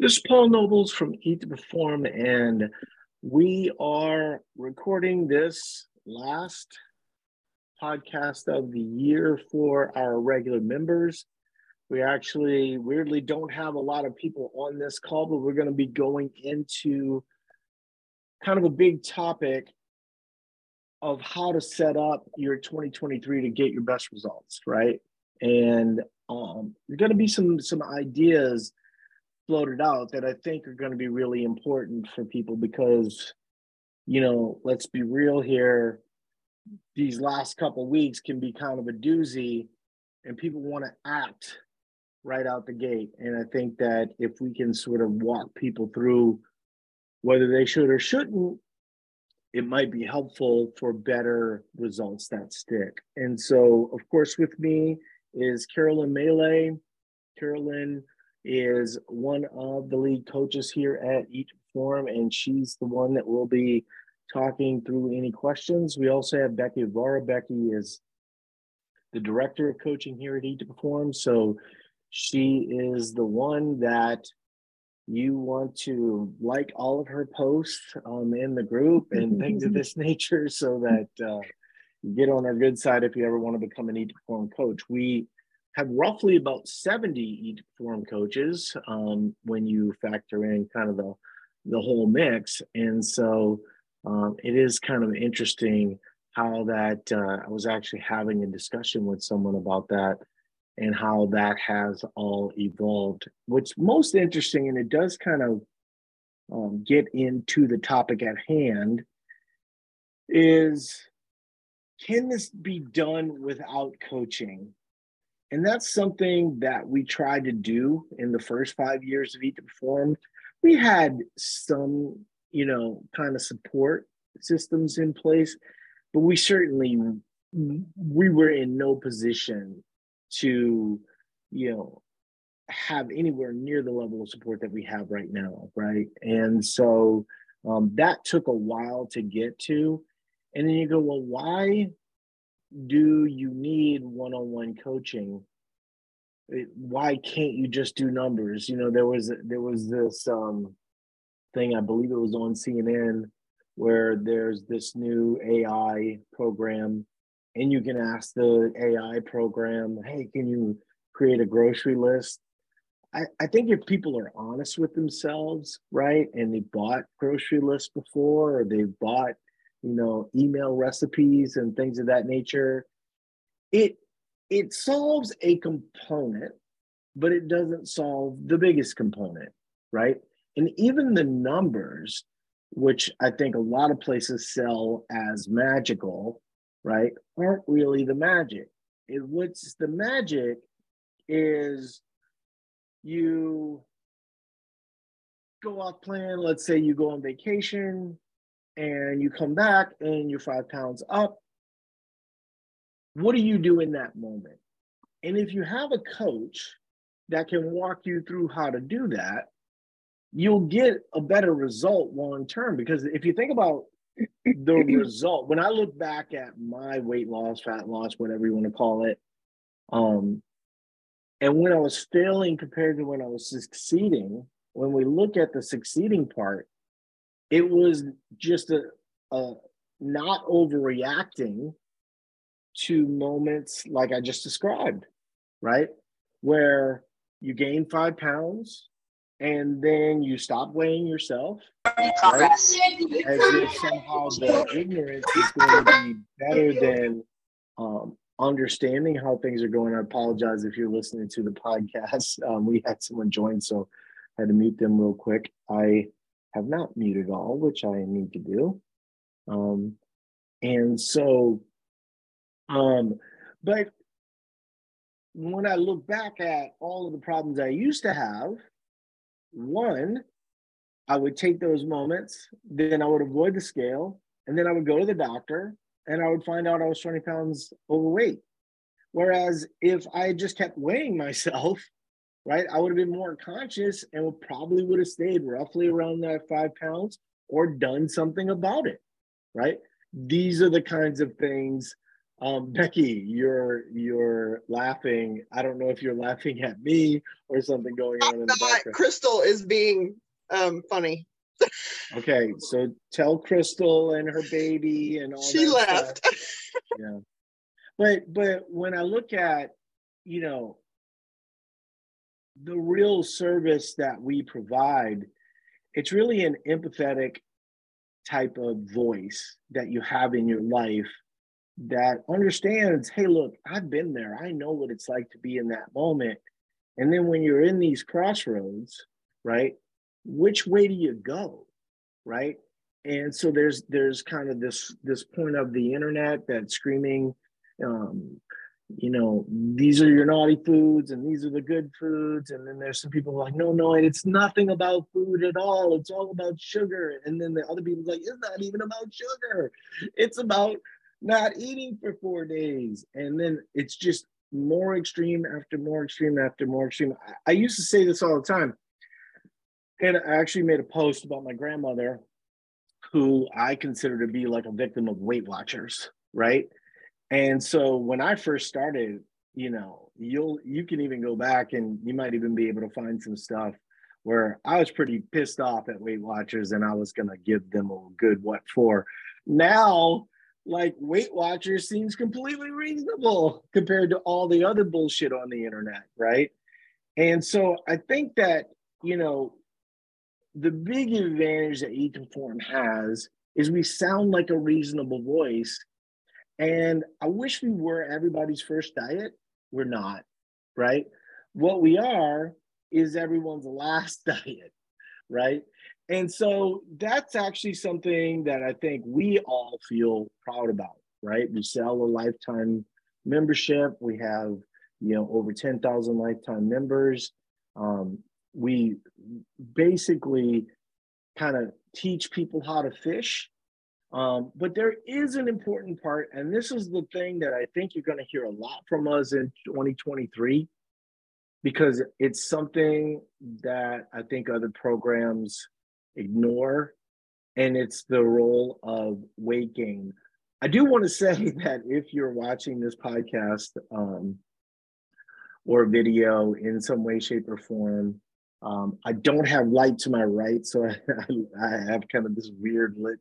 This is Paul Nobles from Eat to Perform, and we are recording this last podcast of the year for our regular members. We actually weirdly don't have a lot of people on this call, but we're going to be going into kind of a big topic of how to set up your 2023 to get your best results, right? And um, there's going to be some some ideas floated out that I think are going to be really important for people because, you know, let's be real here. These last couple weeks can be kind of a doozy, and people want to act right out the gate. And I think that if we can sort of walk people through whether they should or shouldn't, it might be helpful for better results that stick. And so, of course, with me is Carolyn Melee. Carolyn is one of the lead coaches here at Eat Perform, and she's the one that will be talking through any questions. We also have Becky Vara. Becky is the director of coaching here at Eat to Perform. So she is the one that you want to like all of her posts um, in the group and things of this nature so that uh, you get on our good side if you ever want to become an Eat to Perform coach. We have roughly about 70 Eat Perform coaches um, when you factor in kind of the, the whole mix. And so um, it is kind of interesting how that uh, I was actually having a discussion with someone about that and how that has all evolved. What's most interesting, and it does kind of um, get into the topic at hand, is can this be done without coaching? And that's something that we tried to do in the first five years of Eat to Perform. We had some, you know, kind of support systems in place, but we certainly we were in no position to, you know, have anywhere near the level of support that we have right now, right? And so um, that took a while to get to. And then you go, well, why do you need one-on-one coaching? Why can't you just do numbers? You know there was there was this um thing i believe it was on cnn where there's this new ai program and you can ask the ai program hey can you create a grocery list? I, I think if people are honest with themselves, right, and they bought grocery lists before, or they've bought you know, email recipes and things of that nature. It it solves a component, but it doesn't solve the biggest component, right? And even the numbers, which I think a lot of places sell as magical, right, aren't really the magic. It, what's the magic is you go off plan. Let's say you go on vacation, and you come back and you're five pounds up, what do you do in that moment? And if you have a coach that can walk you through how to do that, you'll get a better result long term. Because if you think about the result, when I look back at my weight loss, fat loss, whatever you want to call it, um, and when I was failing compared to when I was succeeding, when we look at the succeeding part, it was just a, a not overreacting to moments like I just described, right? Where you gain five pounds and then you stop weighing yourself. Right? As if somehow the ignorance is going to be better than um, understanding how things are going. I apologize if you're listening to the podcast. Um, we had someone join, so I had to mute them real quick. I have not muted all, which I need to do. Um, and so, um, but when I look back at all of the problems I used to have, one, I would take those moments, then I would avoid the scale, and then I would go to the doctor and I would find out I was 20 pounds overweight. Whereas if I just kept weighing myself right? I would have been more conscious and probably would have stayed roughly around that five pounds or done something about it, right? These are the kinds of things Um, Becky, you're you're laughing. I don't know if you're laughing at me or something going on I'm in the background. Crystal is being um, funny. okay, so tell Crystal and her baby and all. She left. yeah, but but when I look at you know the real service that we provide, it's really an empathetic type of voice that you have in your life that understands, hey, look, I've been there. I know what it's like to be in that moment. And then when you're in these crossroads, right, which way do you go? Right. And so there's there's kind of this this point of the internet that's screaming, um, you know, these are your naughty foods and these are the good foods. And then there's some people like, no, no, it's nothing about food at all. It's all about sugar. And then the other people like, it's not even about sugar. It's about not eating for four days. And then it's just more extreme after more extreme after more extreme. I, I used to say this all the time. And I actually made a post about my grandmother, who I consider to be like a victim of Weight Watchers, right? And so when I first started, you know, you'll you can even go back and you might even be able to find some stuff where I was pretty pissed off at Weight Watchers and I was gonna give them a good what for. Now, like Weight Watchers seems completely reasonable compared to all the other bullshit on the internet, right? And so I think that, you know, the big advantage that Eat to Perform has is we sound like a reasonable voice and I wish we were everybody's first diet. We're not, right? What we are is everyone's last diet, right? And so that's actually something that I think we all feel proud about, right? We sell a lifetime membership. We have, you know, over 10,000 lifetime members. Um, we basically kind of teach people how to fish um, but there is an important part, and this is the thing that I think you're going to hear a lot from us in 2023, because it's something that I think other programs ignore, and it's the role of weight gain. I do want to say that if you're watching this podcast um, or video in some way, shape, or form, um, I don't have light to my right, so I, I, have kind of this weird lit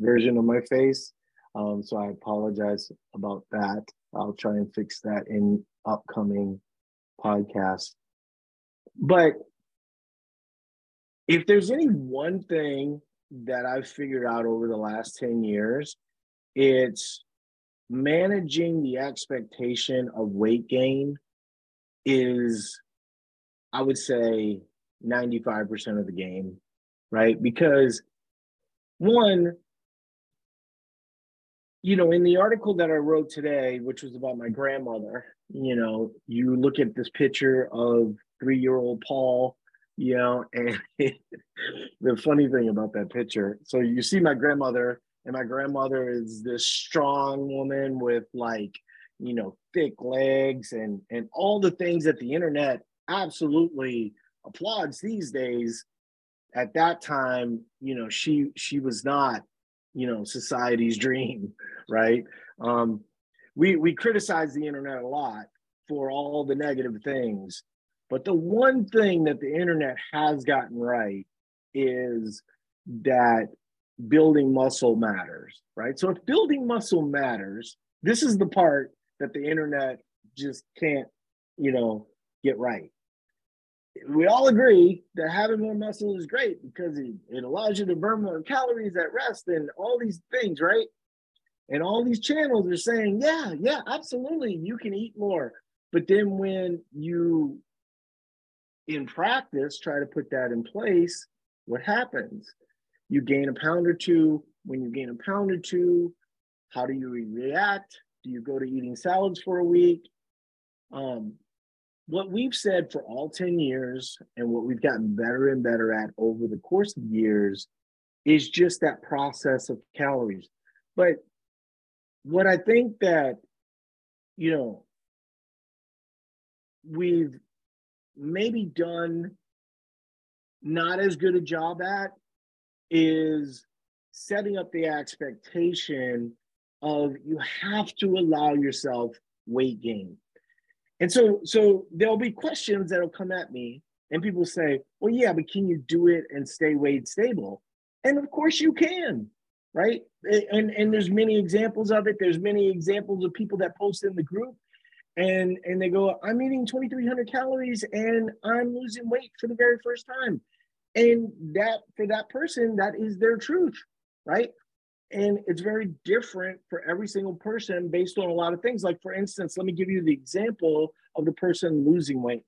version of my face. Um, so I apologize about that. I'll try and fix that in upcoming podcasts. But if there's any one thing that I've figured out over the last 10 years, it's managing the expectation of weight gain is, I would say, 95% of the game, right? Because one, you know, in the article that I wrote today, which was about my grandmother, you know, you look at this picture of three year old Paul, you know, and the funny thing about that picture, so you see my grandmother, and my grandmother is this strong woman with like, you know, thick legs and and all the things that the internet absolutely applauds these days. At that time, you know, she she was not you know society's dream right? Um, we we criticize the internet a lot for all the negative things but the one thing that the internet has gotten right is that building muscle matters right? So if building muscle matters this is the part that the internet just can't you know get right we all agree that having more muscle is great because it, it allows you to burn more calories at rest and all these things, right? And all these channels are saying, yeah, yeah, absolutely, you can eat more. But then when you, in practice, try to put that in place, what happens? You gain a pound or two. When you gain a pound or two, how do you react? Do you go to eating salads for a week? Um, what we've said for all 10 years and what we've gotten better and better at over the course of years is just that process of calories. But what I think that, you know, we've maybe done not as good a job at is setting up the expectation of you have to allow yourself weight gain. And so, so there'll be questions that'll come at me, and people say, "Well, yeah, but can you do it and stay weight stable?" And of course, you can, right? And and there's many examples of it. There's many examples of people that post in the group, and and they go, "I'm eating 2,300 calories and I'm losing weight for the very first time," and that for that person, that is their truth, right? And it's very different for every single person based on a lot of things. Like, for instance, let me give you the example of the person losing weight.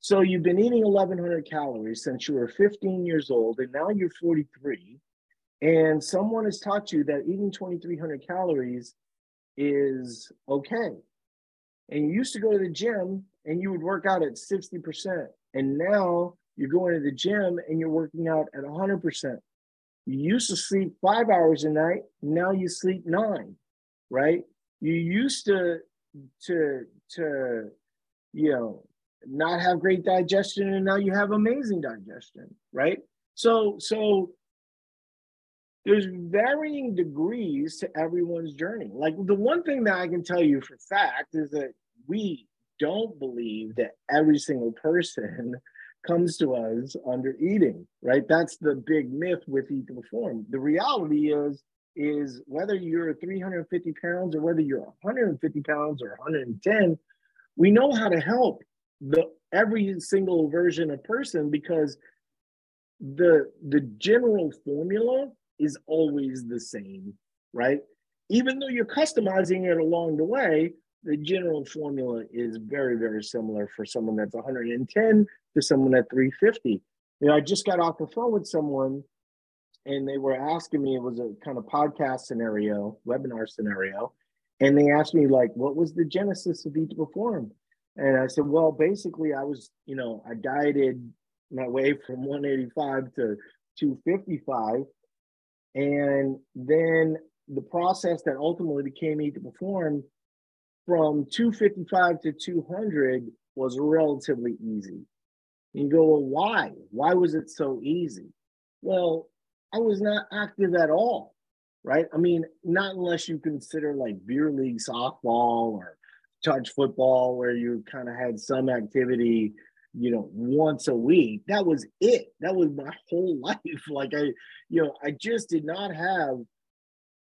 So, you've been eating 1,100 calories since you were 15 years old, and now you're 43. And someone has taught you that eating 2,300 calories is okay. And you used to go to the gym and you would work out at 60%. And now you're going to the gym and you're working out at 100%. You used to sleep five hours a night. Now you sleep nine, right? You used to to to you know not have great digestion, and now you have amazing digestion, right? So so there's varying degrees to everyone's journey. Like the one thing that I can tell you for fact is that we don't believe that every single person comes to us under eating, right? That's the big myth with eat perform. The reality is, is whether you're 350 pounds or whether you're 150 pounds or 110, we know how to help the every single version of person because the the general formula is always the same, right? Even though you're customizing it along the way, the general formula is very, very similar for someone that's 110 to someone at 350. You know, I just got off the phone with someone and they were asking me, it was a kind of podcast scenario, webinar scenario. And they asked me, like, what was the genesis of to Perform? And I said, well, basically, I was, you know, I dieted my way from 185 to 255. And then the process that ultimately became Eat to Perform from 255 to 200 was relatively easy. And you go, well, why? Why was it so easy? Well, I was not active at all, right? I mean, not unless you consider like beer league softball or touch football, where you kind of had some activity, you know, once a week. That was it. That was my whole life. Like I, you know, I just did not have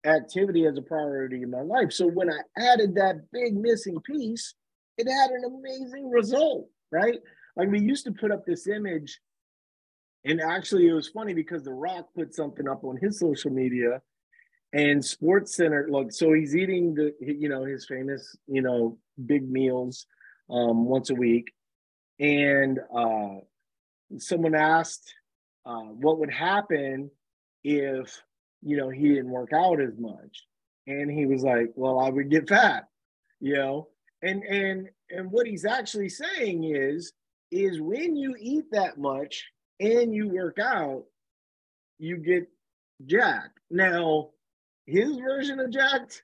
activity as a priority in my life. So when I added that big missing piece, it had an amazing result, right? Like we used to put up this image, and actually it was funny because The Rock put something up on his social media, and Sports Center. Look, so he's eating the you know his famous you know big meals um, once a week, and uh, someone asked uh, what would happen if you know, he didn't work out as much. And he was like, well, I would get fat, you know? And and and what he's actually saying is is when you eat that much and you work out, you get jacked. Now, his version of jacked,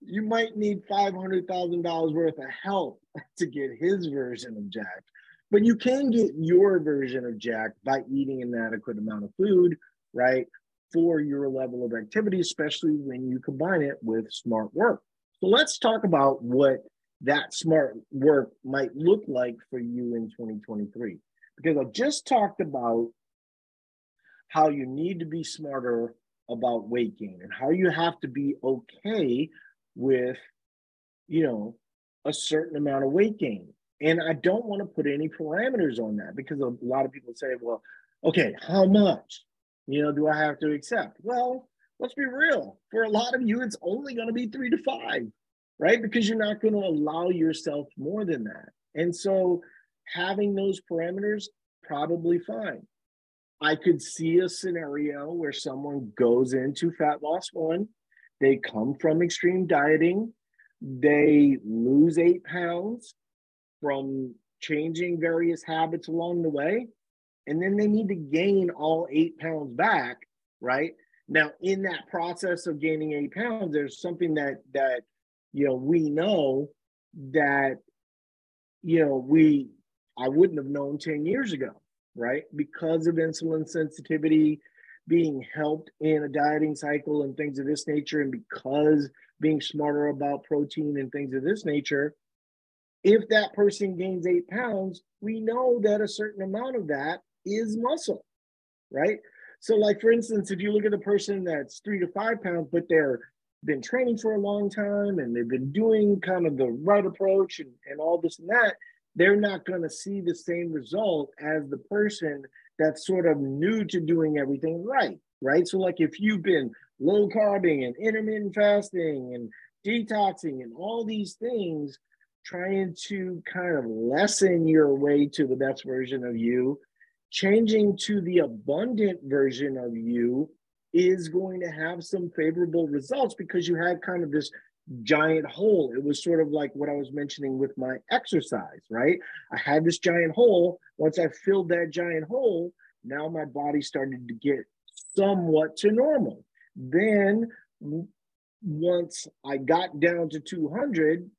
you might need $500,000 worth of help to get his version of jacked. But you can get your version of jacked by eating an adequate amount of food, right? for your level of activity, especially when you combine it with smart work. So let's talk about what that smart work might look like for you in 2023. Because I've just talked about how you need to be smarter about weight gain and how you have to be okay with, you know, a certain amount of weight gain. And I don't want to put any parameters on that because a lot of people say, well, okay, how much? you know, do I have to accept? Well, let's be real. For a lot of you, it's only going to be three to five, right? Because you're not going to allow yourself more than that. And so having those parameters, probably fine. I could see a scenario where someone goes into fat loss one, they come from extreme dieting, they lose eight pounds from changing various habits along the way, and then they need to gain all eight pounds back, right? Now, in that process of gaining eight pounds, there's something that that you know we know that you know we I wouldn't have known 10 years ago, right? Because of insulin sensitivity, being helped in a dieting cycle and things of this nature, and because being smarter about protein and things of this nature, if that person gains eight pounds, we know that a certain amount of that is muscle, right? So, like for instance, if you look at a person that's three to five pounds, but they're been training for a long time and they've been doing kind of the right approach and, and all this and that, they're not going to see the same result as the person that's sort of new to doing everything right, right? So, like if you've been low carbing and intermittent fasting and detoxing and all these things, trying to kind of lessen your way to the best version of you, changing to the abundant version of you is going to have some favorable results because you had kind of this giant hole. It was sort of like what I was mentioning with my exercise, right? I had this giant hole. Once I filled that giant hole, now my body started to get somewhat to normal. Then once I got down to 200,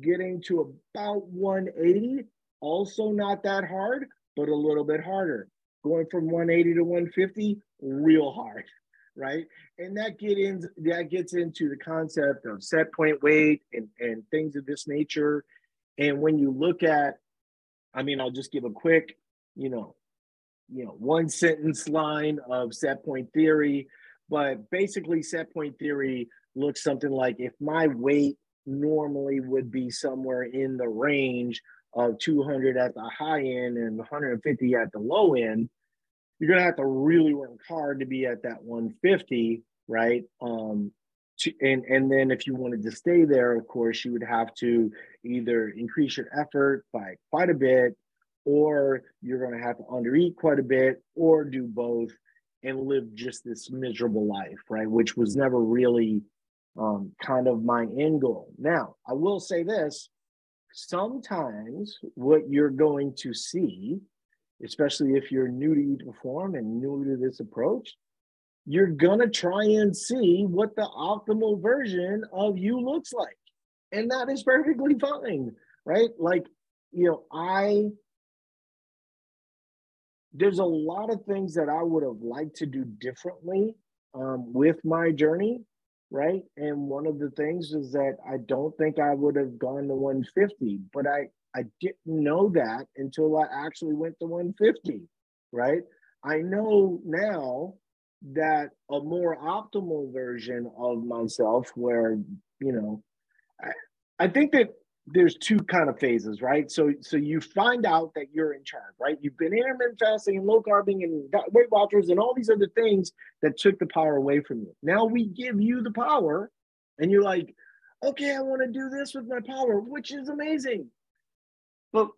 getting to about 180, also not that hard, but a little bit harder. Going from 180 to 150, real hard right? And that get in that gets into the concept of set point weight and, and things of this nature. And when you look at, I mean, I'll just give a quick, you know, you know, one sentence line of set point theory, but basically set point theory looks something like if my weight normally would be somewhere in the range of 200 at the high end and 150 at the low end, you're to have to really work hard to be at that 150, right? Um, to, and and then if you wanted to stay there, of course, you would have to either increase your effort by quite a bit, or you're to have to undereat quite a bit, or do both and live just this miserable life, right? Which was never really um, kind of my end goal. Now, I will say this sometimes what you're going to see especially if you're new to Eat Perform and new to this approach, you're gonna try and see what the optimal version of you looks like. And that is perfectly fine, right? Like, you know, I there's a lot of things that I would have liked to do differently um, with my journey, right? And one of the things is that I don't think I would have gone to 150, but I I didn't know that until I actually went to 150, right? I know now that a more optimal version of myself, where, you know, I, I think that there's two kind of phases, right? So, so you find out that you're in charge, right? You've been intermittent fasting and low carbing and Weight Watchers and all these other things that took the power away from you. Now we give you the power, and you're like, okay, I want to do this with my power, which is amazing. But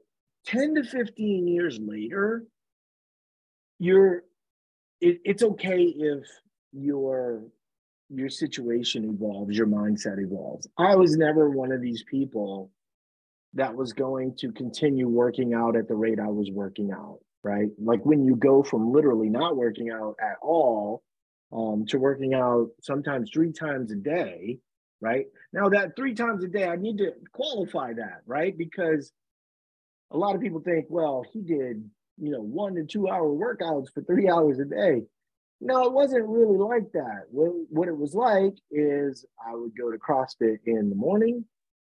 10 to 15 years later, you're it, it's okay if your your situation evolves, your mindset evolves. I was never one of these people that was going to continue working out at the rate I was working out, right? Like when you go from literally not working out at all um, to working out sometimes three times a day, right? Now, that three times a day, I need to qualify that, right? Because a lot of people think, well, he did, you know, one to two hour workouts for three hours a day. No, it wasn't really like that. What, what it was like is I would go to CrossFit in the morning,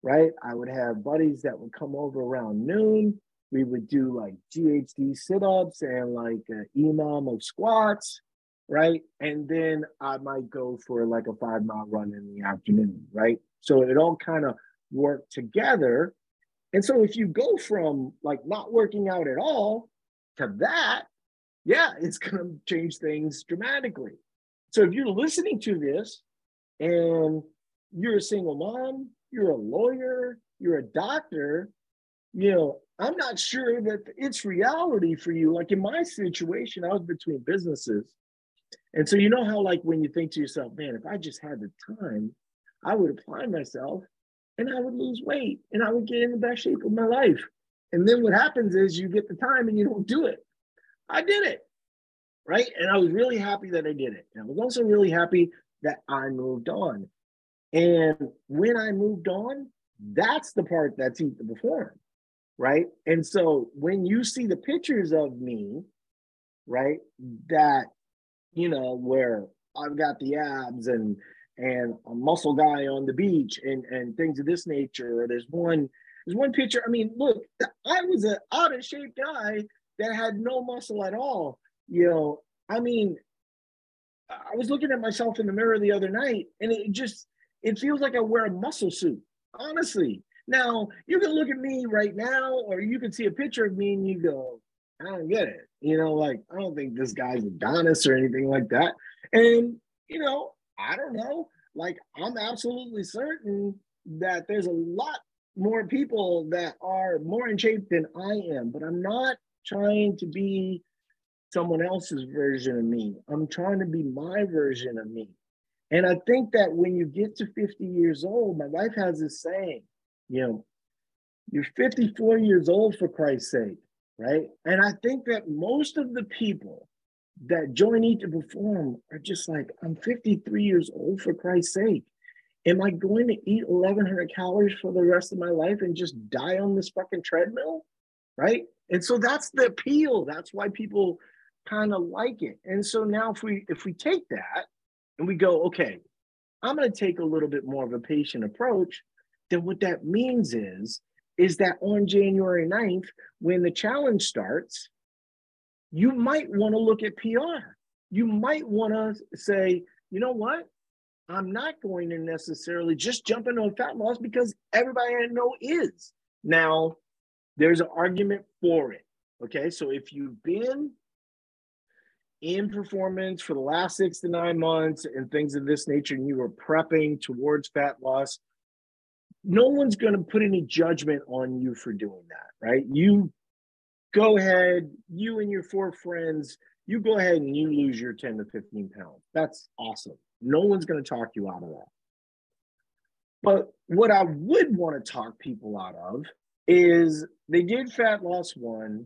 right? I would have buddies that would come over around noon. We would do like GHD sit ups and like an EMOM of squats, right? And then I might go for like a five mile run in the afternoon, right? So it all kind of worked together and so if you go from like not working out at all to that, yeah, it's going to change things dramatically. So if you're listening to this and you're a single mom, you're a lawyer, you're a doctor, you know, I'm not sure that it's reality for you. Like in my situation, I was between businesses. And so you know how like when you think to yourself, man, if I just had the time, I would apply myself and I would lose weight and I would get in the best shape of my life. And then what happens is you get the time and you don't do it. I did it. Right. And I was really happy that I did it. And I was also really happy that I moved on. And when I moved on, that's the part that's eat to perform. Right. And so when you see the pictures of me, right, that you know, where I've got the abs and and a muscle guy on the beach and and things of this nature. Or there's one there's one picture. I mean, look, I was an out of shape guy that had no muscle at all. You know, I mean, I was looking at myself in the mirror the other night, and it just it feels like I wear a muscle suit. Honestly, now you can look at me right now, or you can see a picture of me and you go, I don't get it. You know, like I don't think this guy's Adonis or anything like that. And you know, I don't know. Like I'm absolutely certain that there's a lot more people that are more in shape than I am, but I'm not trying to be someone else's version of me. I'm trying to be my version of me. And I think that when you get to 50 years old, my wife has this saying, you know, you're 54 years old for Christ's sake, right? And I think that most of the people that Eat to Perform are just like, I'm 53 years old for Christ's sake. Am I going to eat 1,100 calories for the rest of my life and just die on this fucking treadmill? Right. And so that's the appeal. That's why people kind of like it. And so now if we if we take that and we go, okay, I'm going to take a little bit more of a patient approach, then what that means is is that on January 9th, when the challenge starts, you might want to look at PR. You might want to say, you know what? I'm not going to necessarily just jump into a fat loss because everybody I know is. Now, there's an argument for it. Okay. So if you've been in performance for the last six to nine months and things of this nature, and you are prepping towards fat loss, no one's going to put any judgment on you for doing that, right? You go ahead, you and your four friends, you go ahead and you lose your 10 to 15 pounds. That's awesome. No one's going to talk you out of that. But what I would want to talk people out of is they did fat loss one,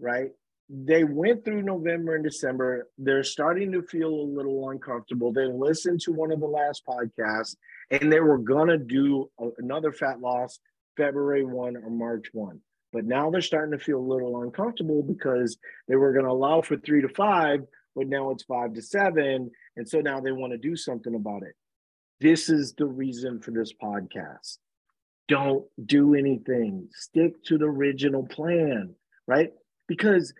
right? They went through November and December. They're starting to feel a little uncomfortable. They listened to one of the last podcasts and they were going to do another fat loss February 1 or March 1. But now they're starting to feel a little uncomfortable because they were going to allow for three to five, but now it's five to seven. And so now they want to do something about it. This is the reason for this podcast. Don't do anything, stick to the original plan, right? Because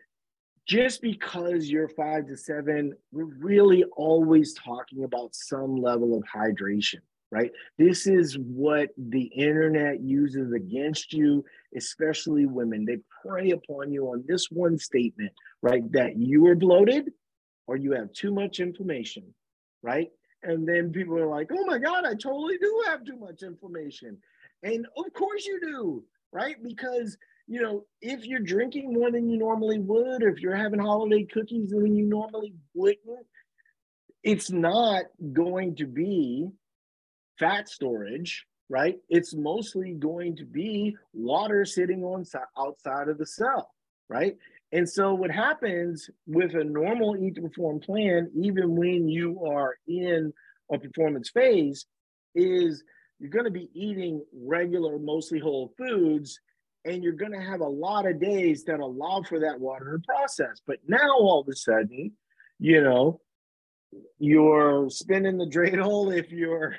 just because you're five to seven, we're really always talking about some level of hydration right? This is what the internet uses against you, especially women. They prey upon you on this one statement, right? That you are bloated or you have too much inflammation, right? And then people are like, oh my God, I totally do have too much inflammation. And of course you do, right? Because you know, if you're drinking more than you normally would, or if you're having holiday cookies than you normally wouldn't, it's not going to be fat storage, right? It's mostly going to be water sitting on outside of the cell, right? And so what happens with a normal eat to perform plan, even when you are in a performance phase, is you're going to be eating regular, mostly whole foods, and you're going to have a lot of days that allow for that water to process. But now all of a sudden, you know, you're spinning the dreidel if you're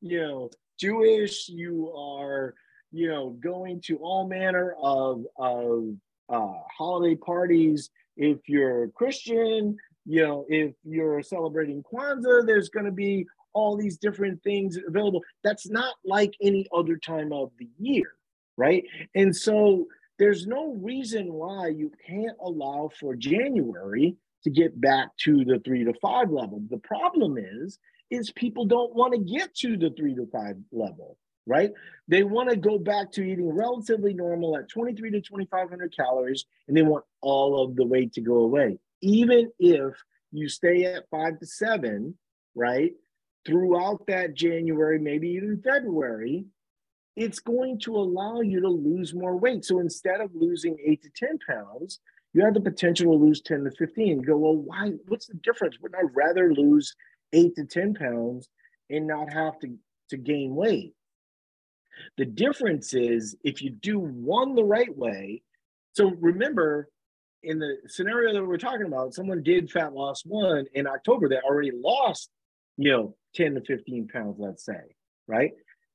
you know Jewish, you are you know going to all manner of of uh, holiday parties. If you're Christian, you know if you're celebrating Kwanzaa, there's going to be all these different things available. That's not like any other time of the year, right? And so there's no reason why you can't allow for January to get back to the three to five level. The problem is is people don't want to get to the three to five level, right? They want to go back to eating relatively normal at 23 to 2,500 calories, and they want all of the weight to go away. Even if you stay at five to seven, right, throughout that January, maybe even February, it's going to allow you to lose more weight. So instead of losing eight to 10 pounds, you have the potential to lose 10 to 15. You go, well, why? What's the difference? Wouldn't I rather lose eight to 10 pounds and not have to, to gain weight. The difference is if you do one the right way. So remember, in the scenario that we're talking about, someone did fat loss one in October that already lost, you know, 10 to 15 pounds, let's say, right?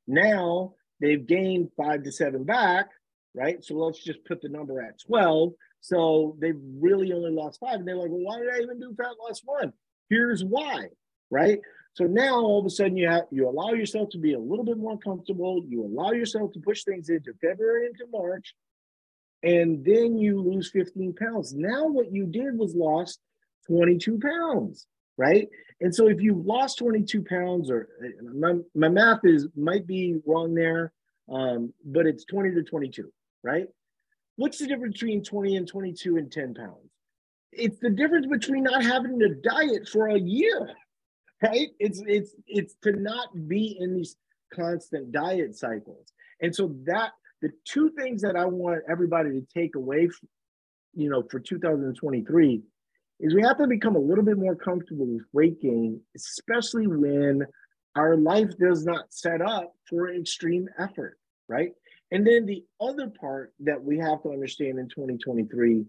Now they've gained five to seven back, right? So let's just put the number at 12. So they've really only lost five. And they're like, well, why did I even do fat loss one? Here's why, right? So now all of a sudden you have you allow yourself to be a little bit more comfortable. You allow yourself to push things into February into March, and then you lose 15 pounds. Now what you did was lost 22 pounds, right? And so if you lost 22 pounds, or my, my math is might be wrong there, um, but it's 20 to 22, right? What's the difference between 20 and 22 and 10 pounds? It's the difference between not having to diet for a year, right? It's it's it's to not be in these constant diet cycles. And so that the two things that I want everybody to take away, you know, for 2023 is we have to become a little bit more comfortable with weight gain, especially when our life does not set up for extreme effort, right? And then the other part that we have to understand in 2023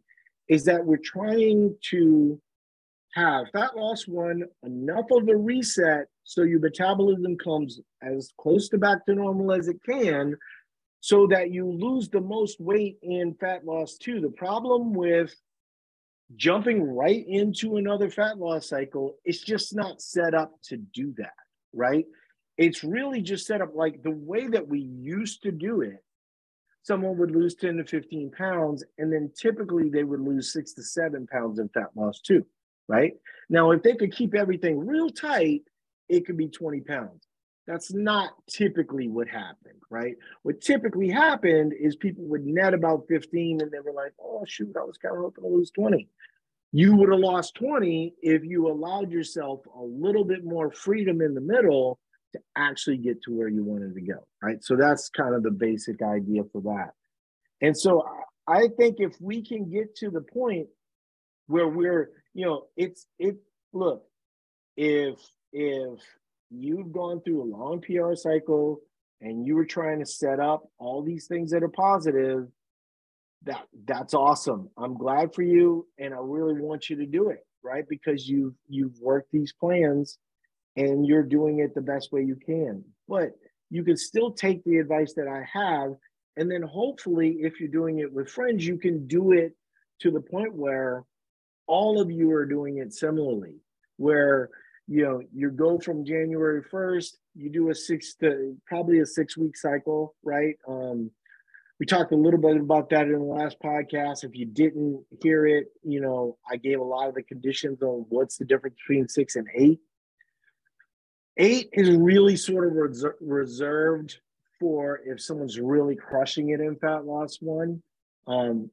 is that we're trying to have fat loss one enough of a reset so your metabolism comes as close to back to normal as it can so that you lose the most weight in fat loss two. The problem with jumping right into another fat loss cycle, it's just not set up to do that, right? It's really just set up like the way that we used to do it. Someone would lose 10 to 15 pounds, and then typically they would lose six to seven pounds in fat loss too, right? Now, if they could keep everything real tight, it could be 20 pounds. That's not typically what happened, right? What typically happened is people would net about 15 and they were like, oh, shoot, I was kind of hoping to lose 20. You would have lost 20 if you allowed yourself a little bit more freedom in the middle to actually get to where you wanted to go, right? So that's kind of the basic idea for that. And so I think if we can get to the point where we're, you know, it's, it, look, if, if you've gone through a long PR cycle and you were trying to set up all these things that are positive, that that's awesome. I'm glad for you and I really want you to do it, right? Because you've you've worked these plans and you're doing it the best way you can. But you can still take the advice that I have and then hopefully if you're doing it with friends, you can do it to the point where all of you are doing it similarly where you know, you go from January 1st, you do a six to probably a six week cycle, right? Um, we talked a little bit about that in the last podcast. If you didn't hear it, you know, I gave a lot of the conditions on what's the difference between six and eight. Eight is really sort of res- reserved for if someone's really crushing it in fat loss one, um,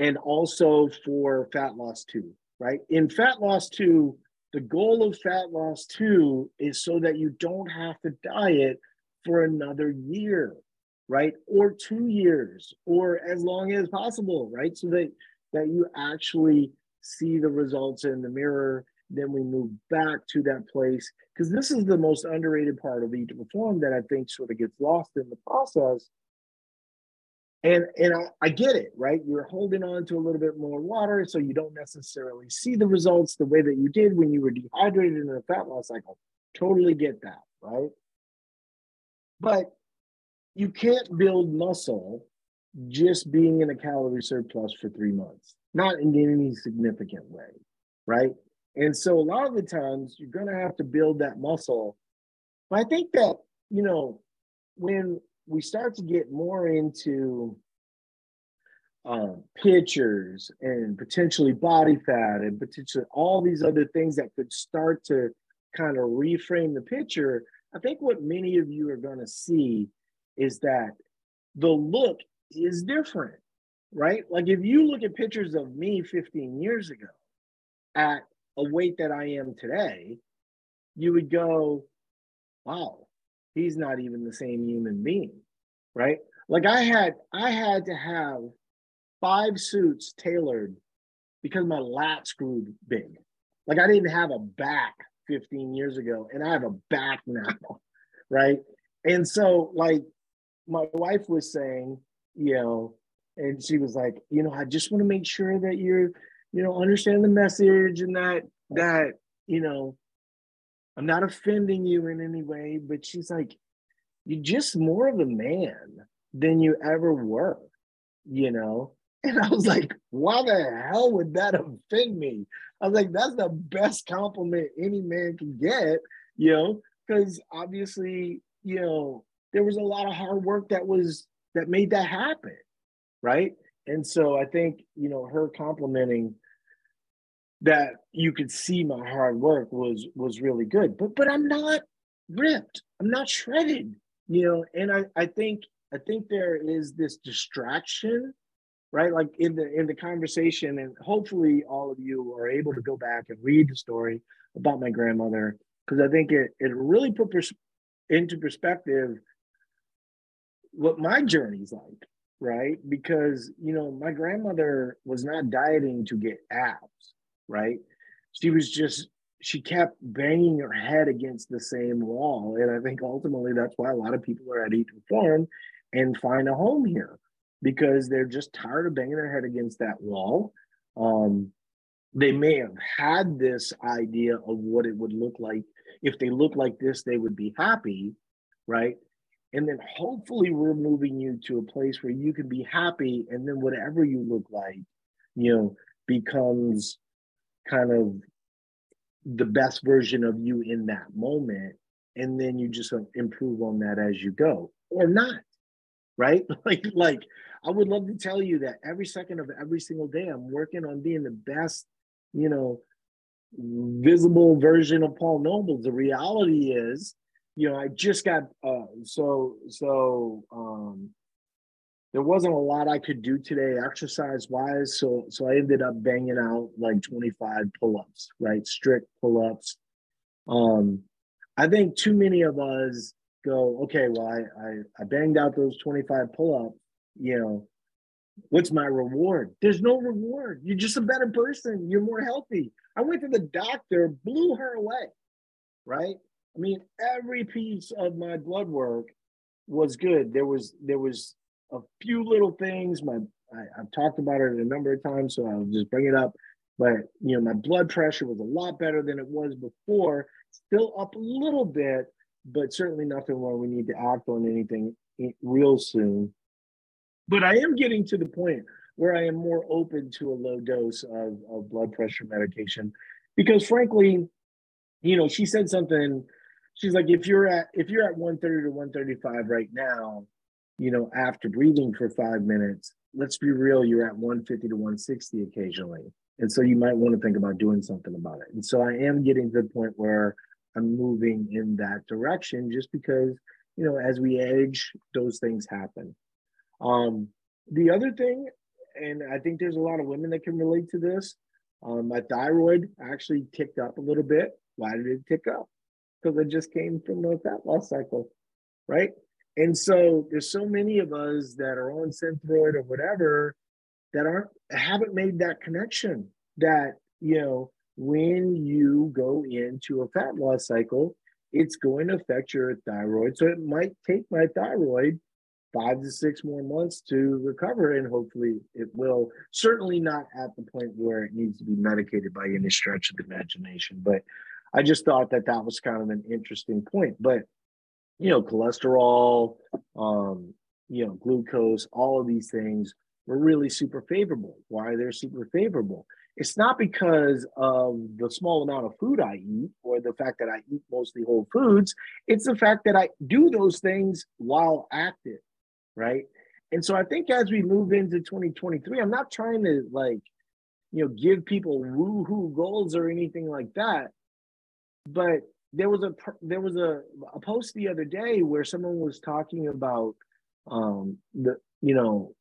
and also for fat loss two, right? In fat loss two, the goal of fat loss two is so that you don't have to diet for another year, right? Or two years, or as long as possible, right? So that that you actually see the results in the mirror. Then we move back to that place because this is the most underrated part of Eat to Perform that I think sort of gets lost in the process and and I, I, get it right? You're holding on to a little bit more water so you don't necessarily see the results the way that you did when you were dehydrated in a fat loss cycle. Totally get that right? But you can't build muscle just being in a calorie surplus for three months not in any significant way right? And so a lot of the times you're going to have to build that muscle. But i think that you know when we start to get more into um, pictures and potentially body fat and potentially all these other things that could start to kind of reframe the picture, I think what many of you are going to see is that the look is different, right? Like if you look at pictures of me 15 years ago at a weight that I am today, you would go, wow, he's not even the same human being, right? Like I had I had to have five suits tailored because my lats grew big. Like I didn't have a back 15 years ago, and I have a back now, right? And so like my wife was saying, you know, and she was like, you know, I just want to make sure that you're, you know, understand the message and that that you know, I'm not offending you in any way. But she's like, you're just more of a man than you ever were, you know. And I was like, why the hell would that offend me? I was like, that's the best compliment any man can get, you know, because obviously, you know, there was a lot of hard work that was that made that happen right? And so I think, you know, her complimenting that you could see my hard work was was really good. But but I'm not ripped. I'm not shredded, you know, and I, I think I think there is this distraction, right? Like in the in the conversation, and hopefully all of you are able to go back and read the story about my grandmother, because I think it it really put pers- into perspective what my journey's like right? Because, you know, my grandmother was not dieting to get abs, right? She was just, she kept banging her head against the same wall. And I think ultimately that's why a lot of people are at Eat to Perform and find a home here because they're just tired of banging their head against that wall. Um, they may have had this idea of what it would look like if they look like this, they would be happy, right? and then hopefully we're moving you to a place where you can be happy and then whatever you look like you know becomes kind of the best version of you in that moment and then you just improve on that as you go. Or not right? Like like i would love to tell you that every second of every single day i'm working on being the best you know visible version of paul noble. The reality is you know, I just got uh, so so um, there wasn't a lot I could do today exercise wise. So so I ended up banging out like 25 pull-ups, right? Strict pull-ups. Um, I think too many of us go, okay, well, I I, I banged out those 25 pull-ups, you know. What's my reward? There's no reward. You're just a better person. You're more healthy. I went to the doctor, blew her away, right? I mean, every piece of my blood work was good. There was there was a few little things. My I, have talked about it a number of times, so I'll just bring it up. But you know, my blood pressure was a lot better than it was before. Still up a little bit, but certainly nothing where we need to act on anything eh, real soon. But I am getting to the point where I am more open to a low dose of, of blood pressure medication because frankly, you know, she said something she's like, if you're at if you're at 130 to 135 right now, you know, after breathing for five minutes, let's be real, you're at 150 to 160 occasionally. And so you might want to think about doing something about it. And so I am getting to the point where I'm moving in that direction just because, you know, as we age, those things happen. Um, the other thing, and I think there's a lot of women that can relate to this, um, my thyroid actually ticked up a little bit. Why did it tick up? because it just came from a fat loss cycle, right? And so there's so many of us that are on Synthroid or whatever that aren't haven't made that connection that you know when you go into a fat loss cycle, it's going to affect your thyroid. So it might take my thyroid five to six more months to recover, and hopefully it will. Certainly not at the point where it needs to be medicated by any stretch of the imagination, but I just thought that that was kind of an interesting point. But you know, cholesterol, um, you know, glucose, all of these things were really super favorable. Why they're super favorable? It's not because of the small amount of food I eat or the fact that I eat mostly whole foods. It's the fact that I do those things while active, right? And so I think as we move into 2023, I'm not trying to like, you know, give people woo-hoo goals or anything like that but there was a there was a, a post the other day where someone was talking about um the you know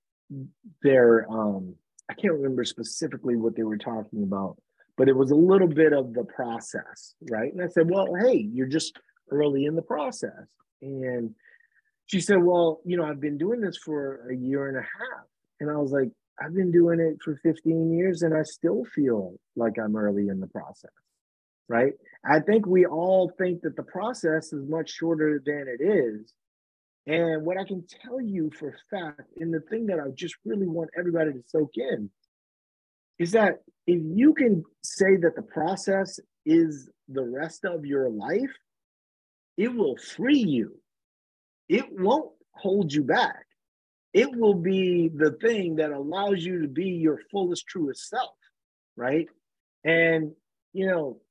their um I can't remember specifically what they were talking about, but it was a little bit of the process, right? And I said, well, hey, you're just early in the process. And she said, well, you know, I've been doing this for a year and a half. And I was like, I've been doing it for 15 years and I still feel like I'm early in the process right? I think we all think that the process is much shorter than it is. And what I can tell you for fact, and the thing that I just really want everybody to soak in, is that if you can say that the process is the rest of your life, it will free you. It won't hold you back. It will be the thing that allows you to be your fullest, truest self, right? And, you know,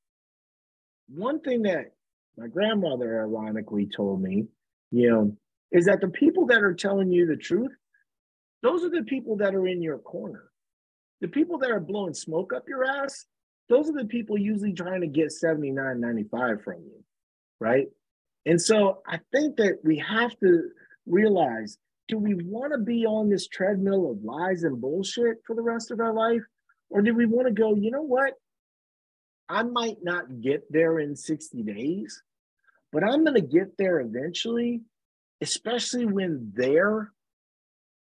one thing that my grandmother ironically told me, you know, is that the people that are telling you the truth, those are the people that are in your corner. The people that are blowing smoke up your ass, those are the people usually trying to get 79, 95 from you, right? And so I think that we have to realize do we want to be on this treadmill of lies and bullshit for the rest of our life? Or do we want to go, you know what? I might not get there in 60 days, but I'm going to get there eventually, especially when there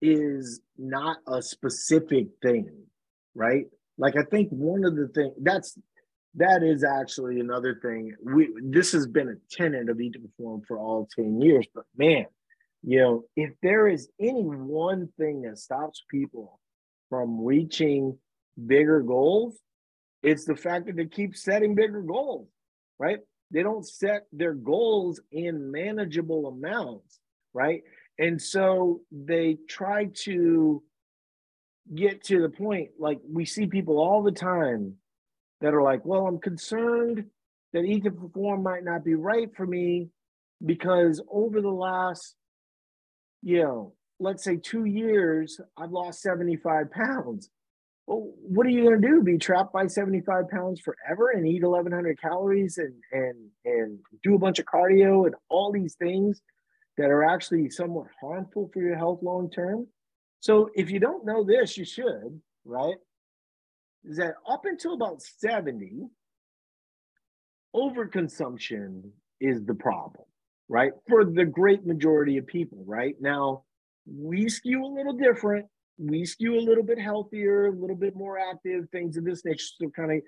is not a specific thing, right? Like I think one of the things that's that is actually another thing. We this has been a tenet of Eat to Perform for all 10 years, but man, you know, if there is any one thing that stops people from reaching bigger goals, it's the fact that they keep setting bigger goals, right? They don't set their goals in manageable amounts, right? And so they try to get to the point like we see people all the time that are like, well, I'm concerned that to Perform might not be right for me because over the last, you know, let's say two years, I've lost 75 pounds well, what are you going to do? Be trapped by 75 pounds forever and eat 1,100 calories and and and do a bunch of cardio and all these things that are actually somewhat harmful for your health long term? So if you don't know this, you should, right? Is that up until about 70, overconsumption is the problem, right? For the great majority of people, right? Now, we skew a little different we skew a little bit healthier, a little bit more active, things of this nature. So kind of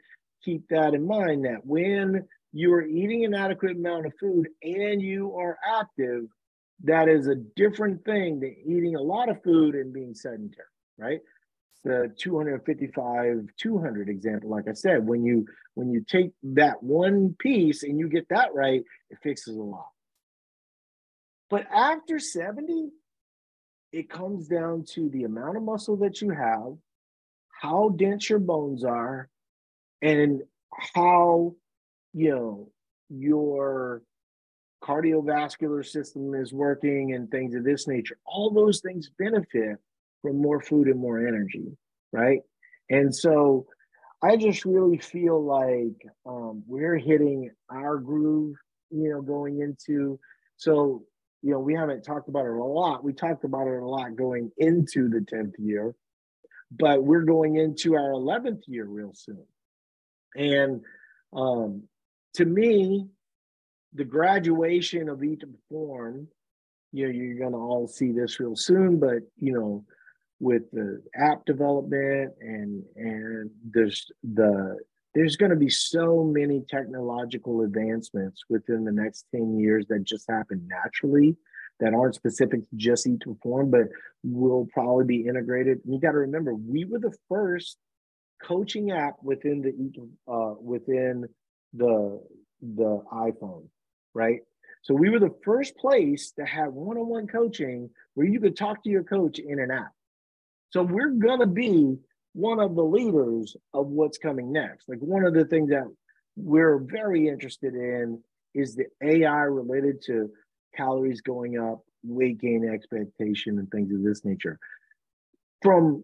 keep that in mind that when you are eating an adequate amount of food and you are active, that is a different thing than eating a lot of food and being sedentary, right? The 255 200 example, like I said, when you when you take that one piece and you get that right, it fixes a lot. But after 70, it comes down to the amount of muscle that you have, how dense your bones are, and how you know your cardiovascular system is working and things of this nature. All those things benefit from more food and more energy, right? And so I just really feel like um, we're hitting our groove, you know, going into so you know, we haven't talked about it a lot. We talked about it a lot going into the 10th year, but we're going into our 11th year real soon. And um, to me, the graduation of Eat to Perform, you know, you're going to all see this real soon, but, you know, with the app development and and there's the there's going to be so many technological advancements within the next 10 years that just happen naturally that aren't specific to just eat to perform but will probably be integrated. And you got to remember we were the first coaching app within the uh, within the the iphone right? So we were the first place to have one-on-one coaching where you could talk to your coach in an app. So we're going to be one of the leaders of what's coming next. Like one of the things that we're very interested in is the AI related to calories going up, weight gain expectation, and things of this nature. From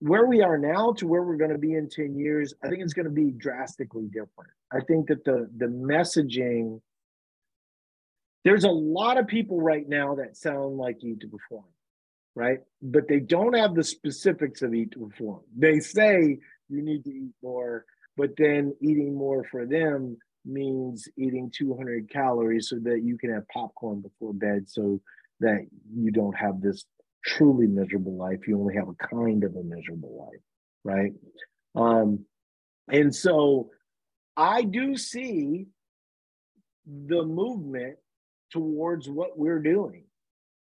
where we are now to where we're going to be in 10 years, I think it's going to be drastically different. I think that the the messaging there's a lot of people right now that sound like Eat to Perform right? But they don't have the specifics of eat to perform. They say you need to eat more, but then eating more for them means eating 200 calories so that you can have popcorn before bed so that you don't have this truly miserable life. You only have a kind of a miserable life, right? Um, and so I do see the movement towards what we're doing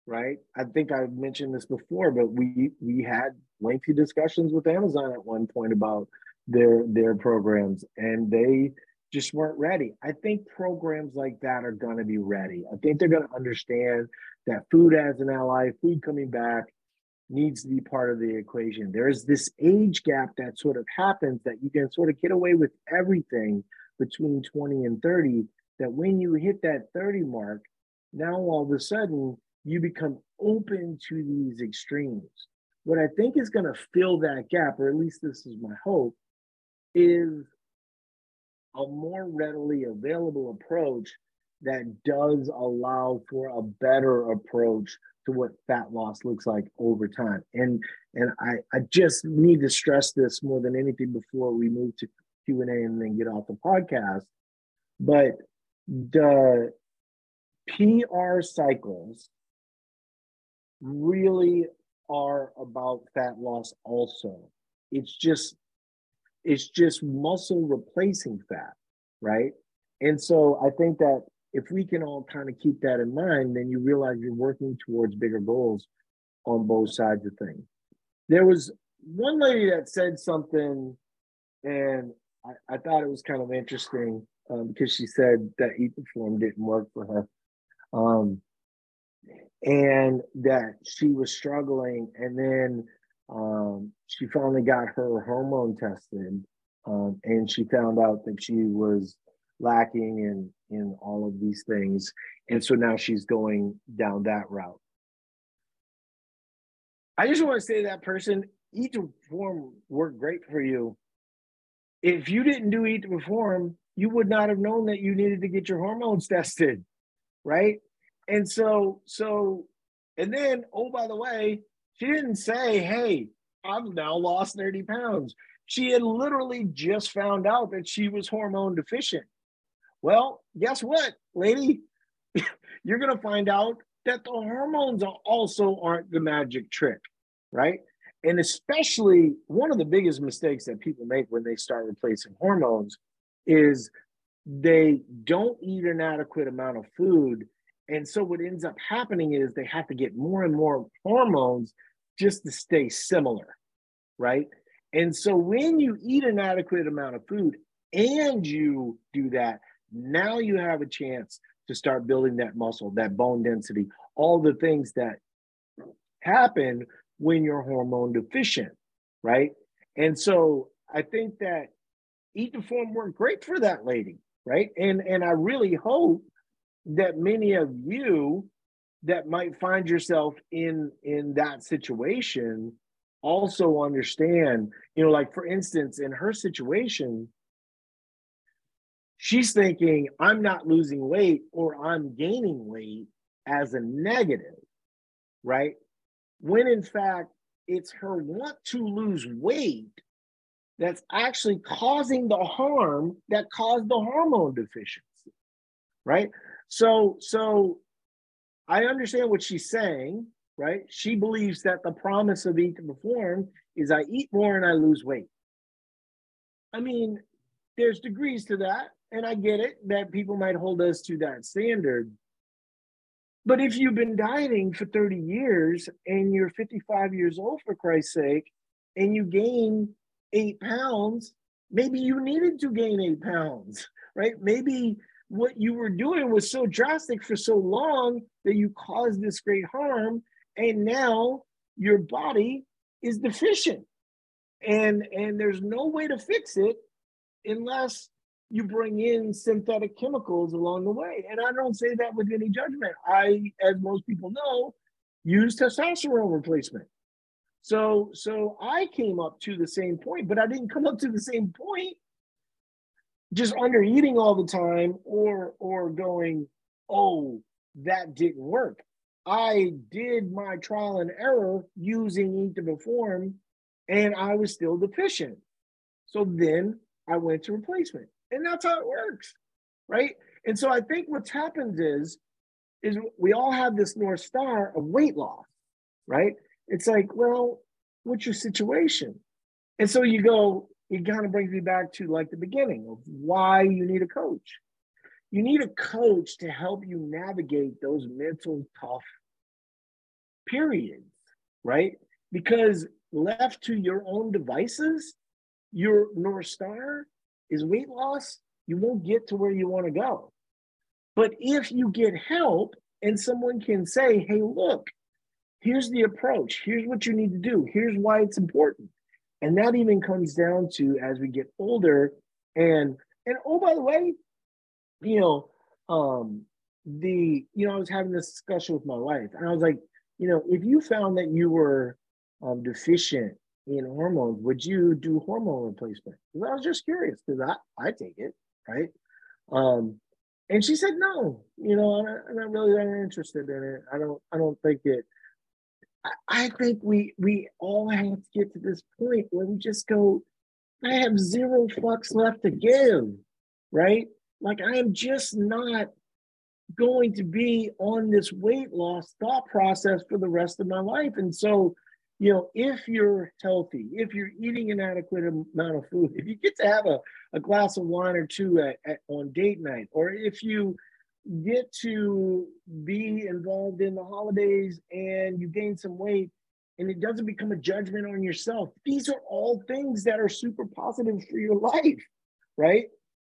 right? I think I've mentioned this before, but we we had lengthy discussions with Amazon at one point about their their programs, and they just weren't ready. I think programs like that are going to be ready. I think they're going to understand that food as an ally, food coming back, needs to be part of the equation. There's this age gap that sort of happens that you can sort of get away with everything between 20 and 30. That when you hit that 30 mark, now all of a sudden you become open to these extremes. What I think is going to fill that gap, or at least this is my hope, is a more readily available approach that does allow for a better approach to what fat loss looks like over time. And and I, I just need to stress this more than anything before we move to Q&A and then get off the podcast. But the PR cycles really are about fat loss also. It's just it's just muscle replacing fat, right? And so I think that if we can all kind of keep that in mind, then you realize you're working towards bigger goals on both sides of things. There was one lady that said something, and I, I thought it was kind of interesting um, because she said that Eat Perform didn't work for her. Um, and that she was struggling. And then um, she finally got her hormone tested, um, and she found out that she was lacking in in all of these things. And so now she's going down that route. I just want to say to that person eat to perform worked great for you. If you didn't do eat to perform you would not have known that you needed to get your hormones tested right and so so and then oh by the way she didn't say hey i've now lost 30 pounds she had literally just found out that she was hormone deficient well, guess what, lady? You're going to find out that the hormones also aren't the magic trick, right? And especially one of the biggest mistakes that people make when they start replacing hormones is they don't eat an adequate amount of food. And so what ends up happening is they have to get more and more hormones just to stay similar, right? And so when you eat an adequate amount of food and you do that, now you have a chance to start building that muscle, that bone density, all the things that happen when you're hormone deficient, right? And so I think that Eat to Perform worked great for that lady, right? And and I really hope that many of you that might find yourself in in that situation also understand, you know, like for instance, in her situation, she's thinking I'm not losing weight or I'm gaining weight as a negative, right? When in fact, it's her want to lose weight that's actually causing the harm that caused the hormone deficiency, right? So, so I understand what she's saying, right? She believes that the promise of Eat to Perform is I eat more and I lose weight. I mean, there's degrees to that and I get it that people might hold us to that standard. But if you've been dieting for 30 years and you're 55 years old, for Christ's sake, and you gain eight pounds, maybe you needed to gain eight pounds, right? Maybe what you were doing was so drastic for so long that you caused this great harm. And now your body is deficient. And, and there's no way to fix it unless you bring in synthetic chemicals along the way. And I don't say that with any judgment. I, as most people know, use testosterone replacement. So, so I came up to the same point, but I didn't come up to the same point just under eating all the time or or going, oh, that didn't work. I did my trial and error using Eat to Perform, and I was still deficient. So then I went to replacement. And that's how it works, right? And so I think what's happened is, is we all have this North Star of weight loss, right? It's like, well, what's your situation? And so you go, it kind of brings me back to like the beginning of why you need a coach. You need a coach to help you navigate those mental tough periods, right? Because left to your own devices, your North Star is weight loss. You won't get to where you want to go. But if you get help and someone can say, hey, look, here's the approach, here's what you need to do, here's why it's important. And that even comes down to as we get older, and and oh, by the way, you know, um, the you know, I was having this discussion with my wife, and I was like, you know, if you found that you were um, deficient in hormones, would you do hormone replacement? Because I was just curious, because I I take it, right? Um, and she said no. You know, I'm not, not really that interested in it. I don't I don't think it. I, think we we all have to get to this point where we just go. I have zero fucks left to give, right? Like I am just not going to be on this weight loss thought process for the rest of my life. And so, you know, if you're healthy, if you're eating an adequate amount of food, if you get to have a, a glass of wine or two at, at, on date night, or if you get to be involved in the holidays and you gain some weight and it doesn't become a judgment on yourself, these are all things that are super positive for your life, right?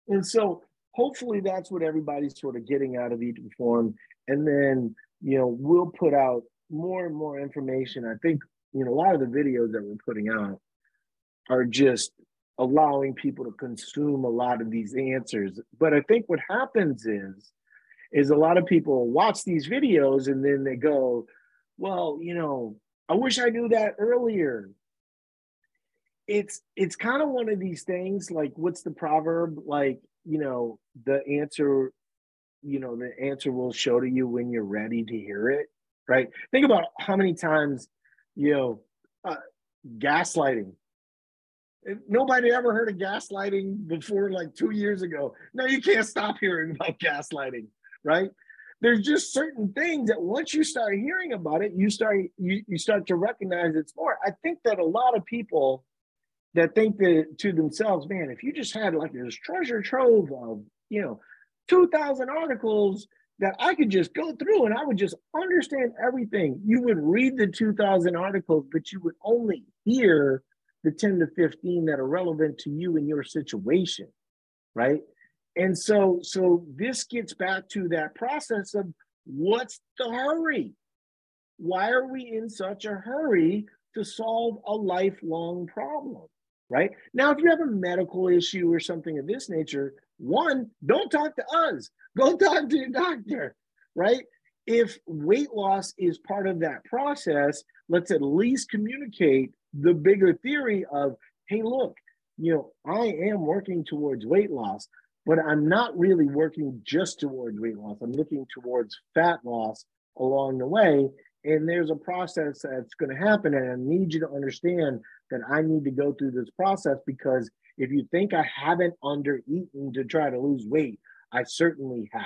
And so hopefully that's what everybody's sort of getting out of Eat to Perform. And then, you know, we'll put out more and more information. I think, you know, a lot of the videos that we're putting out are just allowing people to consume a lot of these answers. But I think what happens is, is a lot of people watch these videos and then they go, well, you know, I wish I knew that earlier. It's it's kind of one of these things like what's the proverb? Like you know the answer you know the answer will show to you when you're ready to hear it right? Think about how many times you know uh, gaslighting. Nobody ever heard of gaslighting before like two years ago. No you can't stop hearing about gaslighting right there's just certain things that once you start hearing about it you start you, you start to recognize it's more i think that a lot of people that think that to themselves, man, if you just had like this treasure trove of, you know, 2,000 articles that I could just go through and I would just understand everything. You would read the 2,000 articles, but you would only hear the 10 to 15 that are relevant to you in your situation, right? And so, so this gets back to that process of what's the hurry? Why are we in such a hurry to solve a lifelong problem? right? Now, if you have a medical issue or something of this nature, one, don't talk to us. Go talk to your doctor, right? If weight loss is part of that process, let's at least communicate the bigger theory of, hey, look, you know, I am working towards weight loss, but I'm not really working just towards weight loss. I'm looking towards fat loss along the way. And there's a process that's going to happen. And I need you to understand that I need to go through this process because if you think I haven't under eaten to try to lose weight, I certainly have.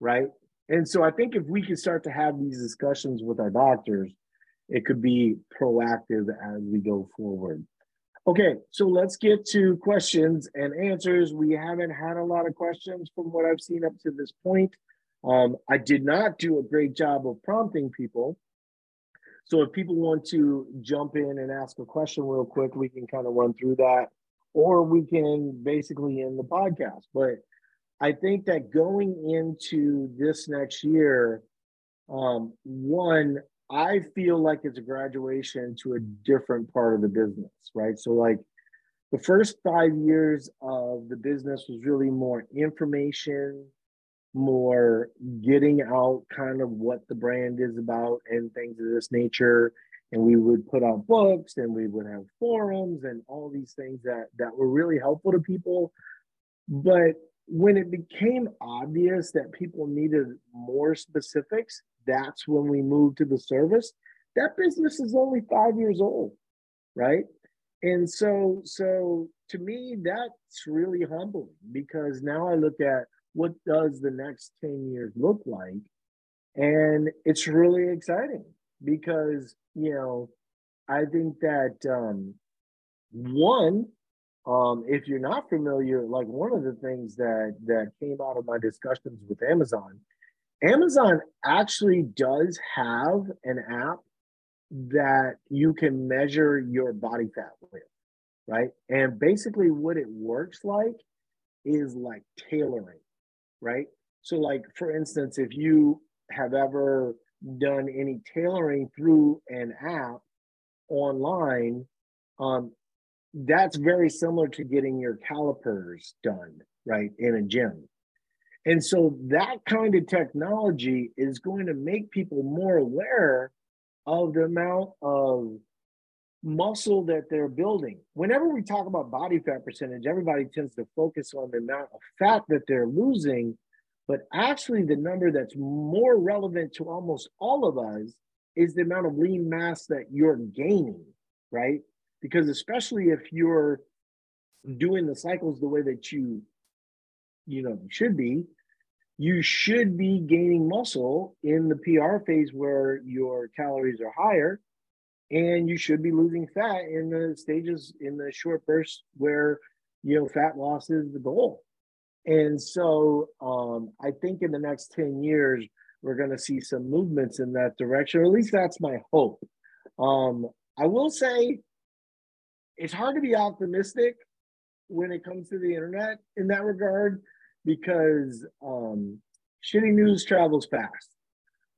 Right. And so I think if we could start to have these discussions with our doctors, it could be proactive as we go forward. Okay, so let's get to questions and answers. We haven't had a lot of questions from what I've seen up to this point. Um, I did not do a great job of prompting people. So if people want to jump in and ask a question real quick, we can kind of run through that, or we can basically end the podcast. But I think that going into this next year, um, one, I feel like it's a graduation to a different part of the business, right? So, like the first five years of the business was really more information, more getting out kind of what the brand is about and things of this nature and we would put out books and we would have forums and all these things that that were really helpful to people but when it became obvious that people needed more specifics that's when we moved to the service that business is only 5 years old right and so so to me that's really humbling because now i look at what does the next 10 years look like? And it's really exciting because, you know, I think that um, one, um, if you're not familiar, like one of the things that that came out of my discussions with Amazon Amazon actually does have an app that you can measure your body fat with, right? And basically, what it works like is like tailoring, right? So, like for instance, if you have ever done any tailoring through an app online, um, that's very similar to getting your calipers done, right, in a gym. And so that kind of technology is going to make people more aware of the amount of muscle that they're building. Whenever we talk about body fat percentage, everybody tends to focus on the amount of fat that they're losing. But actually, the number that's more relevant to almost all of us is the amount of lean mass that you're gaining, right? Because especially if you're doing the cycles the way that you, you know, should be, you should be gaining muscle in the PR phase where your calories are higher, and you should be losing fat in the stages in the short bursts where you know fat loss is the goal. And so um, I think in the next 10 years, we're going to see some movements in that direction, or at least that's my hope. Um, I will say it's hard to be optimistic when it comes to the internet in that regard because um, shitty news travels fast.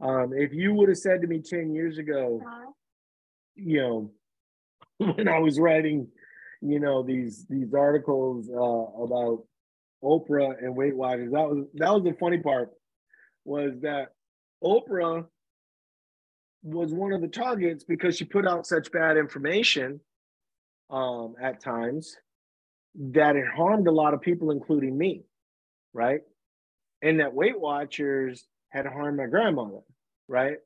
Um, if you would have said to me 10 years ago, you know, when I was writing, you know, these these articles uh, about Oprah and Weight Watchers, that was that was the funny part was that Oprah was one of the targets because she put out such bad information um, at times that it harmed a lot of people, including me right? And that Weight Watchers had harmed my grandmother, right?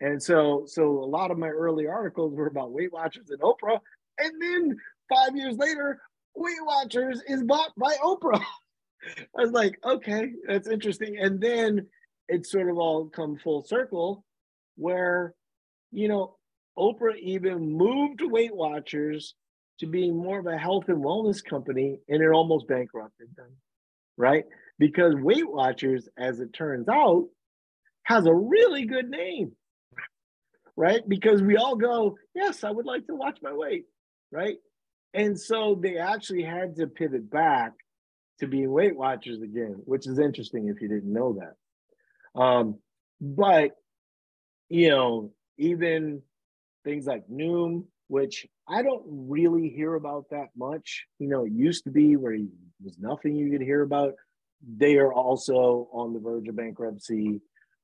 And so, so a lot of my early articles were about Weight Watchers and Oprah, and then five years later, Weight Watchers is bought by Oprah. I was like, okay, that's interesting. And then it sort of all come full circle, where, you know, Oprah even moved Weight Watchers to being more of a health and wellness company, and it almost bankrupted them, right? because Weight Watchers, as it turns out, has a really good name, right? Because we all go, yes, I would like to watch my weight, right? And so they actually had to pivot back to being Weight Watchers again, which is interesting if you didn't know that. Um, but you know, even things like Noom, which I don't really hear about that much. You know, it used to be where was nothing you could hear about they are also on the verge of bankruptcy.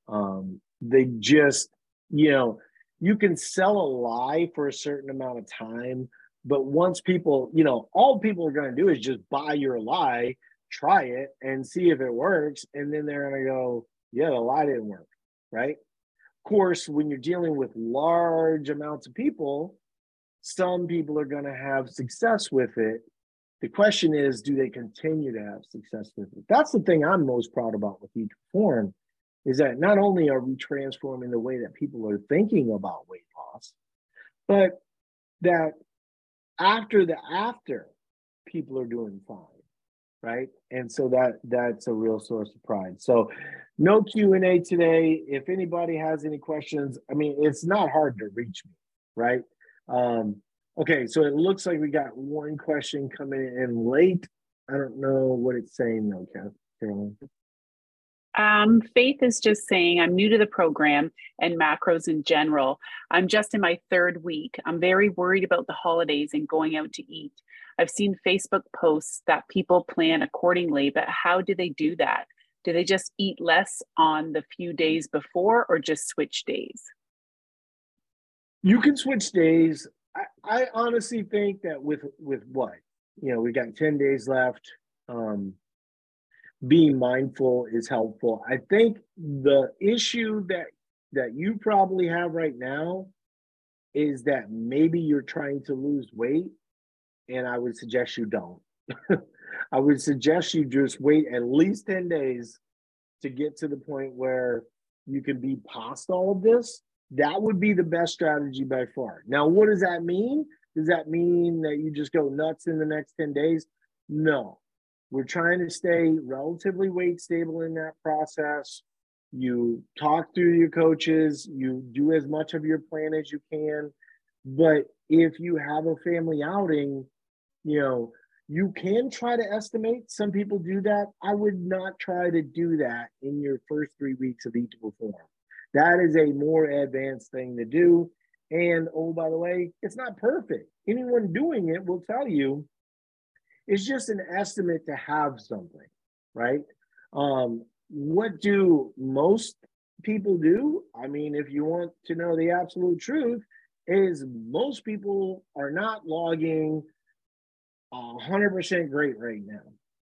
Um, they just, you know, you can sell a lie for a certain amount of time, but once people, you know, all people are going to do is just buy your lie, try it, and see if it works, and then they're going to go, yeah, the lie didn't work, right? Of course, when you're dealing with large amounts of people, some people are going to have success with it the question is, do they continue to have success with it? That's the thing I'm most proud about with Eat to Perform is that not only are we transforming the way that people are thinking about weight loss, but that after the after, people are doing fine, right? And so that that's a real source of pride. So no Q&A today. If anybody has any questions, I mean, it's not hard to reach me, right? Um, Okay, so it looks like we got one question coming in late. I don't know what it's saying though, Carolyn. Um, Faith is just saying, I'm new to the program and macros in general. I'm just in my third week. I'm very worried about the holidays and going out to eat. I've seen Facebook posts that people plan accordingly, but how do they do that? Do they just eat less on the few days before or just switch days? You can switch days. I, I honestly think that with with what you know, we got ten days left. Um, being mindful is helpful. I think the issue that that you probably have right now is that maybe you're trying to lose weight, and I would suggest you don't. I would suggest you just wait at least 10 days to get to the point where you can be past all of this that would be the best strategy by far. Now, what does that mean? Does that mean that you just go nuts in the next 10 days? No. We're trying to stay relatively weight stable in that process. you talk through your coaches, you do as much of your plan as you can. But if you have a family outing, you know, you can try to estimate. Some people do that. I would not try to do that in your first three weeks of eat to perform. That is a more advanced thing to do. And oh, by the way, it's not perfect. Anyone doing it will tell you it's just an estimate to have something, right? Um, what do most people do? I mean, if you want to know the absolute truth, is most people are not logging 100% great right now.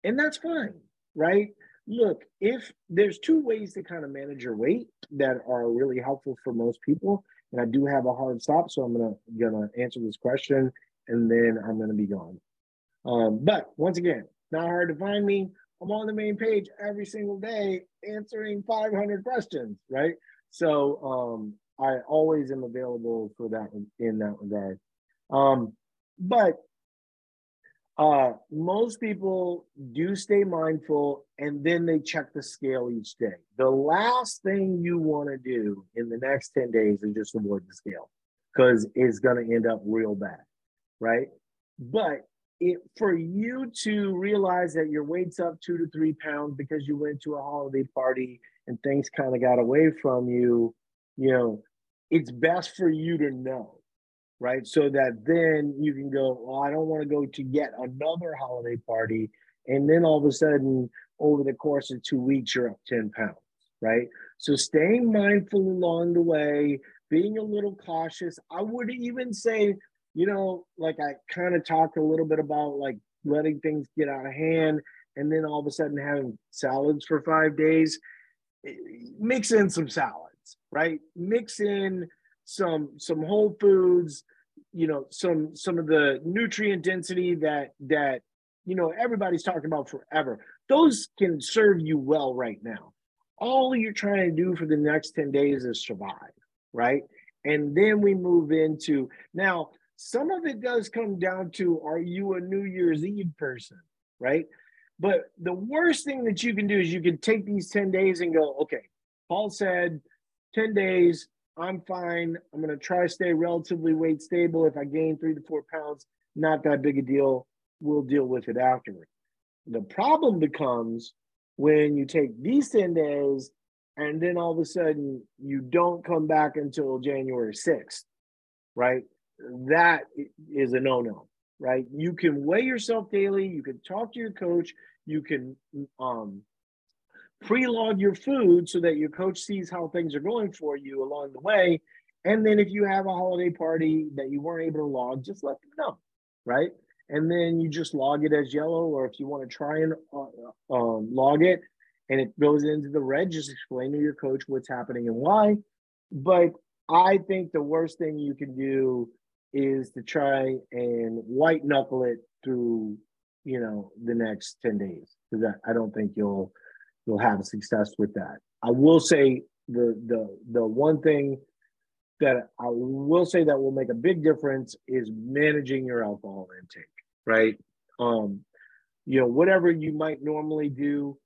And that's fine, right? Look, if there's two ways to kind of manage your weight that are really helpful for most people, and I do have a hard stop, so I'm gonna gonna answer this question and then I'm gonna be gone. Um, but once again, not hard to find me. I'm on the main page every single day answering 500 questions, right? So um, I always am available for that in that regard. Um, but uh, most people do stay mindful and then they check the scale each day. The last thing you want to do in the next 10 days is just avoid the scale because it's going to end up real bad, right? But it for you to realize that your weight's up two to three pounds because you went to a holiday party and things kind of got away from you, you know, it's best for you to know right? So that then you can go, well, I don't want to go to yet another holiday party. And then all of a sudden, over the course of two weeks, you're up 10 pounds, right? So staying mindful along the way, being a little cautious. I would even say, you know, like I kind of talked a little bit about like letting things get out of hand and then all of a sudden having salads for five days. Mix in some salads, right? Mix in some some whole foods you know some some of the nutrient density that that you know everybody's talking about forever. Those can serve you well right now. All you're trying to do for the next 10 days is survive right? And then we move into now some of it does come down to are you a new year's eve person right? But the worst thing that you can do is you can take these 10 days and go okay paul said 10 days I'm fine. I'm going to try to stay relatively weight stable. If I gain three to four pounds, not that big a deal. We'll deal with it afterward. The problem becomes when you take these 10 days and then all of a sudden you don't come back until January 6th, right? That is a no no, right? You can weigh yourself daily. You can talk to your coach. You can um, pre-log your food so that your coach sees how things are going for you along the way. And then if you have a holiday party that you weren't able to log, just let them know, right? And then you just log it as yellow, or if you want to try and uh, um, log it and it goes into the red, just explain to your coach what's happening and why. But I think the worst thing you can do is to try and white knuckle it through, you know, the next 10 days because I, I don't think you'll you'll have success with that. I will say the the the one thing that I will say that will make a big difference is managing your alcohol intake, right? Um, you know, whatever you might normally do,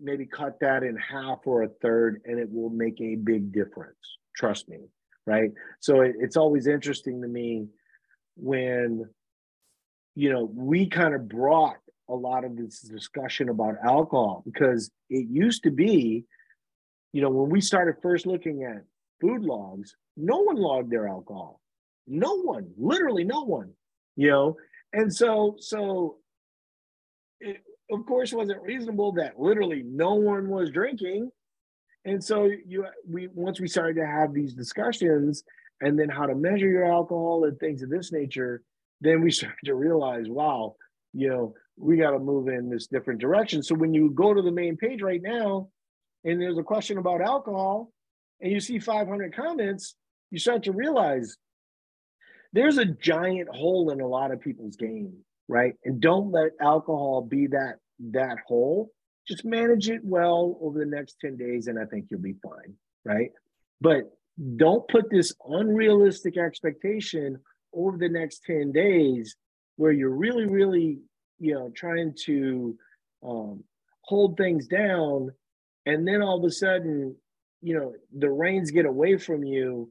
maybe cut that in half or a third, and it will make a big difference. Trust me, right? So it, it's always interesting to me when, you know, we kind of brought a lot of this discussion about alcohol because it used to be, you know, when we started first looking at food logs, no one logged their alcohol. No one, literally no one, you know. And so, so it, of course, wasn't reasonable that literally no one was drinking? And so you we once we started to have these discussions and then how to measure your alcohol and things of this nature, then we started to realize, wow, you know, we got to move in this different direction. So when you go to the main page right now, and there's a question about alcohol, and you see 500 comments, you start to realize there's a giant hole in a lot of people's game, right? And don't let alcohol be that that hole. Just manage it well over the next 10 days, and I think you'll be fine, right? But don't put this unrealistic expectation over the next 10 days where you're really, really you know, trying to um, hold things down. And then all of a sudden, you know, the reins get away from you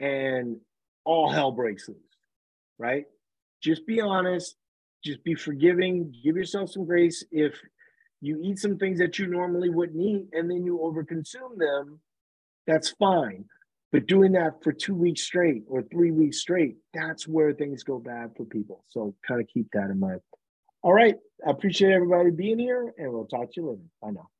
and all hell breaks loose, right? Just be honest, just be forgiving, give yourself some grace. If you eat some things that you normally wouldn't eat and then you overconsume them, that's fine. But doing that for two weeks straight or three weeks straight, that's where things go bad for people. So kind of keep that in mind. All right. I appreciate everybody being here and we'll talk to you later. Bye now.